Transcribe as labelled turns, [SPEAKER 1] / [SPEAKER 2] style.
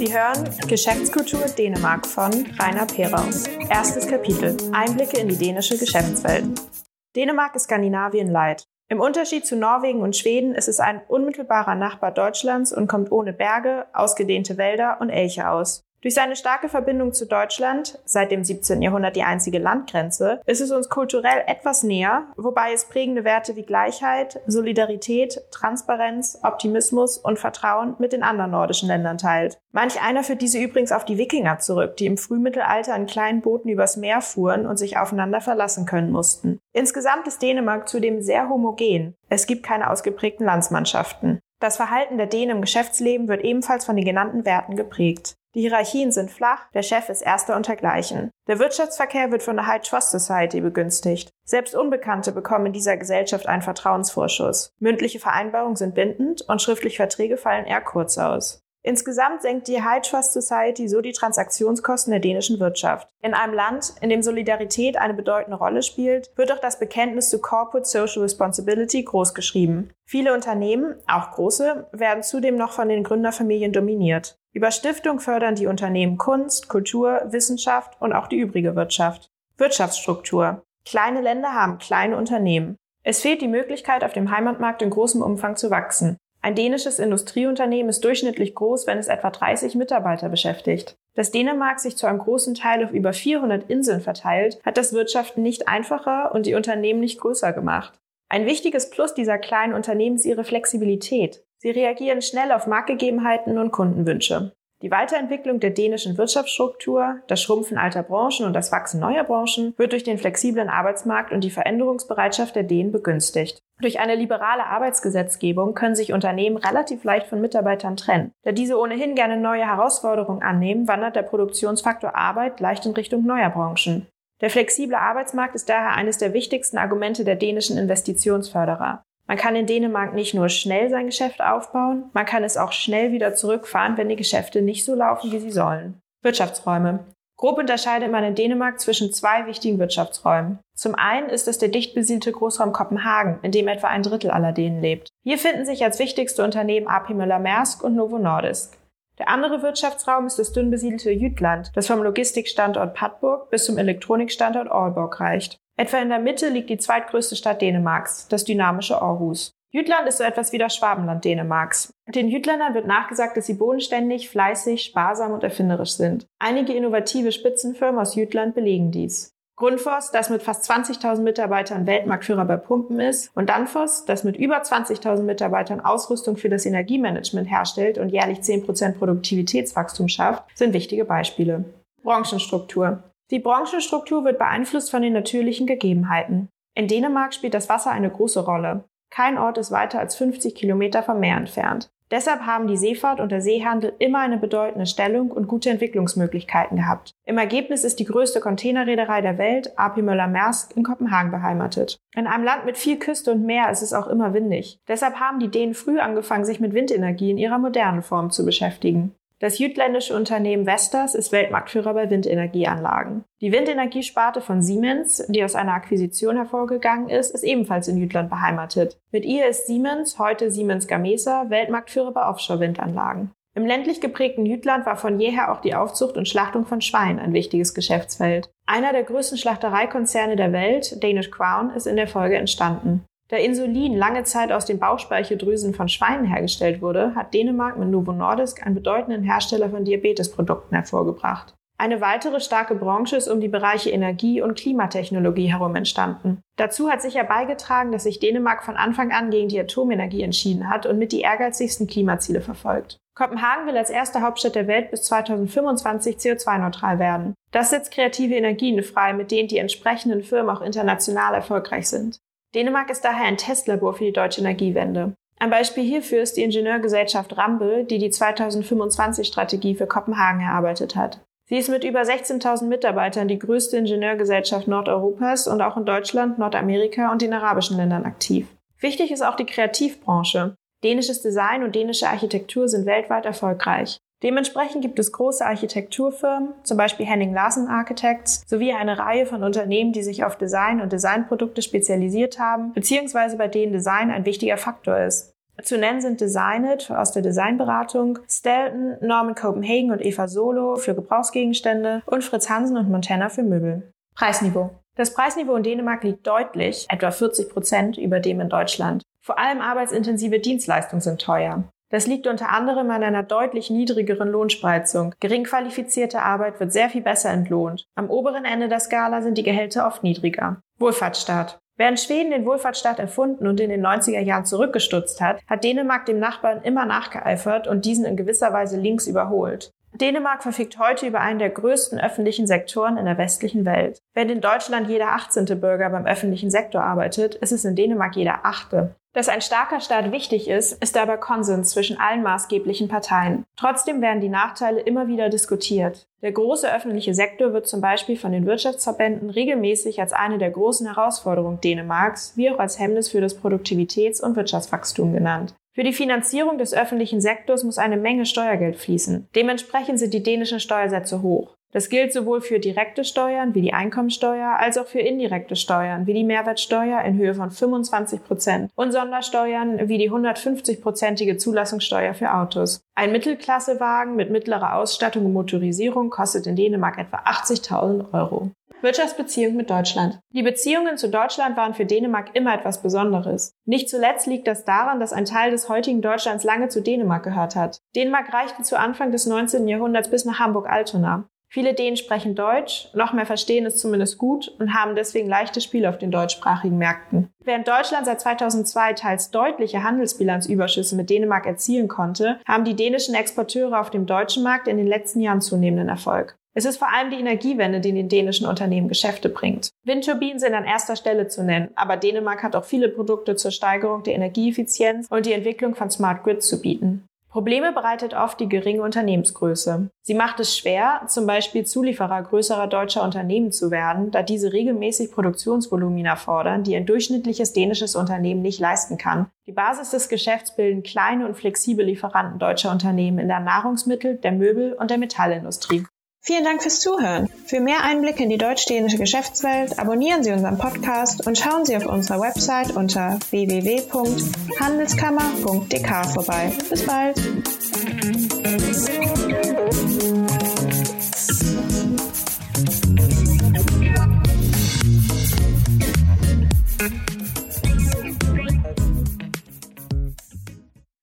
[SPEAKER 1] Sie hören Geschäftskultur Dänemark von Rainer Perau. Erstes Kapitel. Einblicke in die dänische Geschäftswelt. Dänemark ist Skandinavien Light. Im Unterschied zu Norwegen und Schweden ist es ein unmittelbarer Nachbar Deutschlands und kommt ohne Berge, ausgedehnte Wälder und Elche aus. Durch seine starke Verbindung zu Deutschland, seit dem 17. Jahrhundert die einzige Landgrenze, ist es uns kulturell etwas näher, wobei es prägende Werte wie Gleichheit, Solidarität, Transparenz, Optimismus und Vertrauen mit den anderen nordischen Ländern teilt. Manch einer führt diese übrigens auf die Wikinger zurück, die im Frühmittelalter in kleinen Booten übers Meer fuhren und sich aufeinander verlassen können mussten. Insgesamt ist Dänemark zudem sehr homogen. Es gibt keine ausgeprägten Landsmannschaften. Das Verhalten der Dänen im Geschäftsleben wird ebenfalls von den genannten Werten geprägt. Die Hierarchien sind flach, der Chef ist erster untergleichen. Der Wirtschaftsverkehr wird von der High Trust Society begünstigt. Selbst Unbekannte bekommen in dieser Gesellschaft einen Vertrauensvorschuss. Mündliche Vereinbarungen sind bindend und schriftliche Verträge fallen eher kurz aus. Insgesamt senkt die High Trust Society so die Transaktionskosten der dänischen Wirtschaft. In einem Land, in dem Solidarität eine bedeutende Rolle spielt, wird auch das Bekenntnis zu Corporate Social Responsibility großgeschrieben. Viele Unternehmen, auch große, werden zudem noch von den Gründerfamilien dominiert. Über Stiftung fördern die Unternehmen Kunst, Kultur, Wissenschaft und auch die übrige Wirtschaft. Wirtschaftsstruktur. Kleine Länder haben kleine Unternehmen. Es fehlt die Möglichkeit, auf dem Heimatmarkt in großem Umfang zu wachsen. Ein dänisches Industrieunternehmen ist durchschnittlich groß, wenn es etwa 30 Mitarbeiter beschäftigt. Dass Dänemark sich zu einem großen Teil auf über 400 Inseln verteilt, hat das Wirtschaften nicht einfacher und die Unternehmen nicht größer gemacht. Ein wichtiges Plus dieser kleinen Unternehmen ist ihre Flexibilität. Sie reagieren schnell auf Marktgegebenheiten und Kundenwünsche. Die Weiterentwicklung der dänischen Wirtschaftsstruktur, das Schrumpfen alter Branchen und das Wachsen neuer Branchen wird durch den flexiblen Arbeitsmarkt und die Veränderungsbereitschaft der Dänen begünstigt. Durch eine liberale Arbeitsgesetzgebung können sich Unternehmen relativ leicht von Mitarbeitern trennen. Da diese ohnehin gerne neue Herausforderungen annehmen, wandert der Produktionsfaktor Arbeit leicht in Richtung neuer Branchen. Der flexible Arbeitsmarkt ist daher eines der wichtigsten Argumente der dänischen Investitionsförderer. Man kann in Dänemark nicht nur schnell sein Geschäft aufbauen, man kann es auch schnell wieder zurückfahren, wenn die Geschäfte nicht so laufen, wie sie sollen. Wirtschaftsräume. Grob unterscheidet man in Dänemark zwischen zwei wichtigen Wirtschaftsräumen. Zum einen ist es der dicht besiedelte Großraum Kopenhagen, in dem etwa ein Drittel aller Dänen lebt. Hier finden sich als wichtigste Unternehmen AP Müller-Maersk und Novo Nordisk. Der andere Wirtschaftsraum ist das dünn besiedelte Jütland, das vom Logistikstandort Padburg bis zum Elektronikstandort Aalborg reicht. Etwa in der Mitte liegt die zweitgrößte Stadt Dänemarks, das dynamische Aarhus. Jütland ist so etwas wie das Schwabenland Dänemarks. Den Jütländern wird nachgesagt, dass sie bodenständig, fleißig, sparsam und erfinderisch sind. Einige innovative Spitzenfirmen aus Jütland belegen dies. Grundfos, das mit fast 20.000 Mitarbeitern Weltmarktführer bei Pumpen ist, und Danfoss, das mit über 20.000 Mitarbeitern Ausrüstung für das Energiemanagement herstellt und jährlich 10% Produktivitätswachstum schafft, sind wichtige Beispiele. Branchenstruktur. Die Branchenstruktur wird beeinflusst von den natürlichen Gegebenheiten. In Dänemark spielt das Wasser eine große Rolle. Kein Ort ist weiter als 50 Kilometer vom Meer entfernt. Deshalb haben die Seefahrt und der Seehandel immer eine bedeutende Stellung und gute Entwicklungsmöglichkeiten gehabt. Im Ergebnis ist die größte Containerreederei der Welt, AP Möller-Maersk, in Kopenhagen beheimatet. In einem Land mit viel Küste und Meer ist es auch immer windig. Deshalb haben die Dänen früh angefangen, sich mit Windenergie in ihrer modernen Form zu beschäftigen. Das jütländische Unternehmen Vestas ist Weltmarktführer bei Windenergieanlagen. Die Windenergiesparte von Siemens, die aus einer Akquisition hervorgegangen ist, ist ebenfalls in Jütland beheimatet. Mit ihr ist Siemens, heute Siemens Gamesa, Weltmarktführer bei Offshore-Windanlagen. Im ländlich geprägten Jütland war von jeher auch die Aufzucht und Schlachtung von Schweinen ein wichtiges Geschäftsfeld. Einer der größten Schlachtereikonzerne der Welt, Danish Crown, ist in der Folge entstanden. Da Insulin lange Zeit aus den Bauchspeicheldrüsen von Schweinen hergestellt wurde, hat Dänemark mit Novo Nordisk einen bedeutenden Hersteller von Diabetesprodukten hervorgebracht. Eine weitere starke Branche ist um die Bereiche Energie und Klimatechnologie herum entstanden. Dazu hat sicher beigetragen, dass sich Dänemark von Anfang an gegen die Atomenergie entschieden hat und mit die ehrgeizigsten Klimaziele verfolgt. Kopenhagen will als erste Hauptstadt der Welt bis 2025 CO2-neutral werden. Das setzt kreative Energien frei, mit denen die entsprechenden Firmen auch international erfolgreich sind. Dänemark ist daher ein Testlabor für die deutsche Energiewende. Ein Beispiel hierfür ist die Ingenieurgesellschaft Rambel, die die 2025-Strategie für Kopenhagen erarbeitet hat. Sie ist mit über 16.000 Mitarbeitern die größte Ingenieurgesellschaft Nordeuropas und auch in Deutschland, Nordamerika und den arabischen Ländern aktiv. Wichtig ist auch die Kreativbranche. Dänisches Design und dänische Architektur sind weltweit erfolgreich. Dementsprechend gibt es große Architekturfirmen, zum Beispiel Henning Larsen Architects, sowie eine Reihe von Unternehmen, die sich auf Design und Designprodukte spezialisiert haben, beziehungsweise bei denen Design ein wichtiger Faktor ist. Zu nennen sind Designit aus der Designberatung, Stelton, Norman Copenhagen und Eva Solo für Gebrauchsgegenstände und Fritz Hansen und Montana für Möbel. Preisniveau. Das Preisniveau in Dänemark liegt deutlich, etwa 40 Prozent, über dem in Deutschland. Vor allem arbeitsintensive Dienstleistungen sind teuer. Das liegt unter anderem an einer deutlich niedrigeren Lohnspreizung. Gering qualifizierte Arbeit wird sehr viel besser entlohnt. Am oberen Ende der Skala sind die Gehälter oft niedriger. Wohlfahrtsstaat. Während Schweden den Wohlfahrtsstaat erfunden und in den 90er Jahren zurückgestutzt hat, hat Dänemark dem Nachbarn immer nachgeeifert und diesen in gewisser Weise links überholt. Dänemark verfügt heute über einen der größten öffentlichen Sektoren in der westlichen Welt. Während in Deutschland jeder 18. Bürger beim öffentlichen Sektor arbeitet, ist es in Dänemark jeder achte. Dass ein starker Staat wichtig ist, ist aber Konsens zwischen allen maßgeblichen Parteien. Trotzdem werden die Nachteile immer wieder diskutiert. Der große öffentliche Sektor wird zum Beispiel von den Wirtschaftsverbänden regelmäßig als eine der großen Herausforderungen Dänemarks, wie auch als Hemmnis für das Produktivitäts- und Wirtschaftswachstum genannt. Für die Finanzierung des öffentlichen Sektors muss eine Menge Steuergeld fließen. Dementsprechend sind die dänischen Steuersätze hoch. Das gilt sowohl für direkte Steuern wie die Einkommensteuer als auch für indirekte Steuern wie die Mehrwertsteuer in Höhe von 25 Prozent und Sondersteuern wie die 150-prozentige Zulassungssteuer für Autos. Ein Mittelklassewagen mit mittlerer Ausstattung und Motorisierung kostet in Dänemark etwa 80.000 Euro. Wirtschaftsbeziehung mit Deutschland. Die Beziehungen zu Deutschland waren für Dänemark immer etwas Besonderes. Nicht zuletzt liegt das daran, dass ein Teil des heutigen Deutschlands lange zu Dänemark gehört hat. Dänemark reichte zu Anfang des 19. Jahrhunderts bis nach Hamburg-Altona. Viele Dänen sprechen Deutsch, noch mehr verstehen es zumindest gut und haben deswegen leichtes Spiel auf den deutschsprachigen Märkten. Während Deutschland seit 2002 teils deutliche Handelsbilanzüberschüsse mit Dänemark erzielen konnte, haben die dänischen Exporteure auf dem deutschen Markt in den letzten Jahren zunehmenden Erfolg. Es ist vor allem die Energiewende, die den dänischen Unternehmen Geschäfte bringt. Windturbinen sind an erster Stelle zu nennen, aber Dänemark hat auch viele Produkte zur Steigerung der Energieeffizienz und die Entwicklung von Smart Grids zu bieten. Probleme bereitet oft die geringe Unternehmensgröße. Sie macht es schwer, zum Beispiel Zulieferer größerer deutscher Unternehmen zu werden, da diese regelmäßig Produktionsvolumina fordern, die ein durchschnittliches dänisches Unternehmen nicht leisten kann. Die Basis des Geschäfts bilden kleine und flexible Lieferanten deutscher Unternehmen in der Nahrungsmittel-, der Möbel- und der Metallindustrie. Vielen Dank fürs Zuhören. Für mehr Einblicke in die deutsch-dänische Geschäftswelt abonnieren Sie unseren Podcast und schauen Sie auf unserer Website unter www.handelskammer.dk vorbei. Bis bald!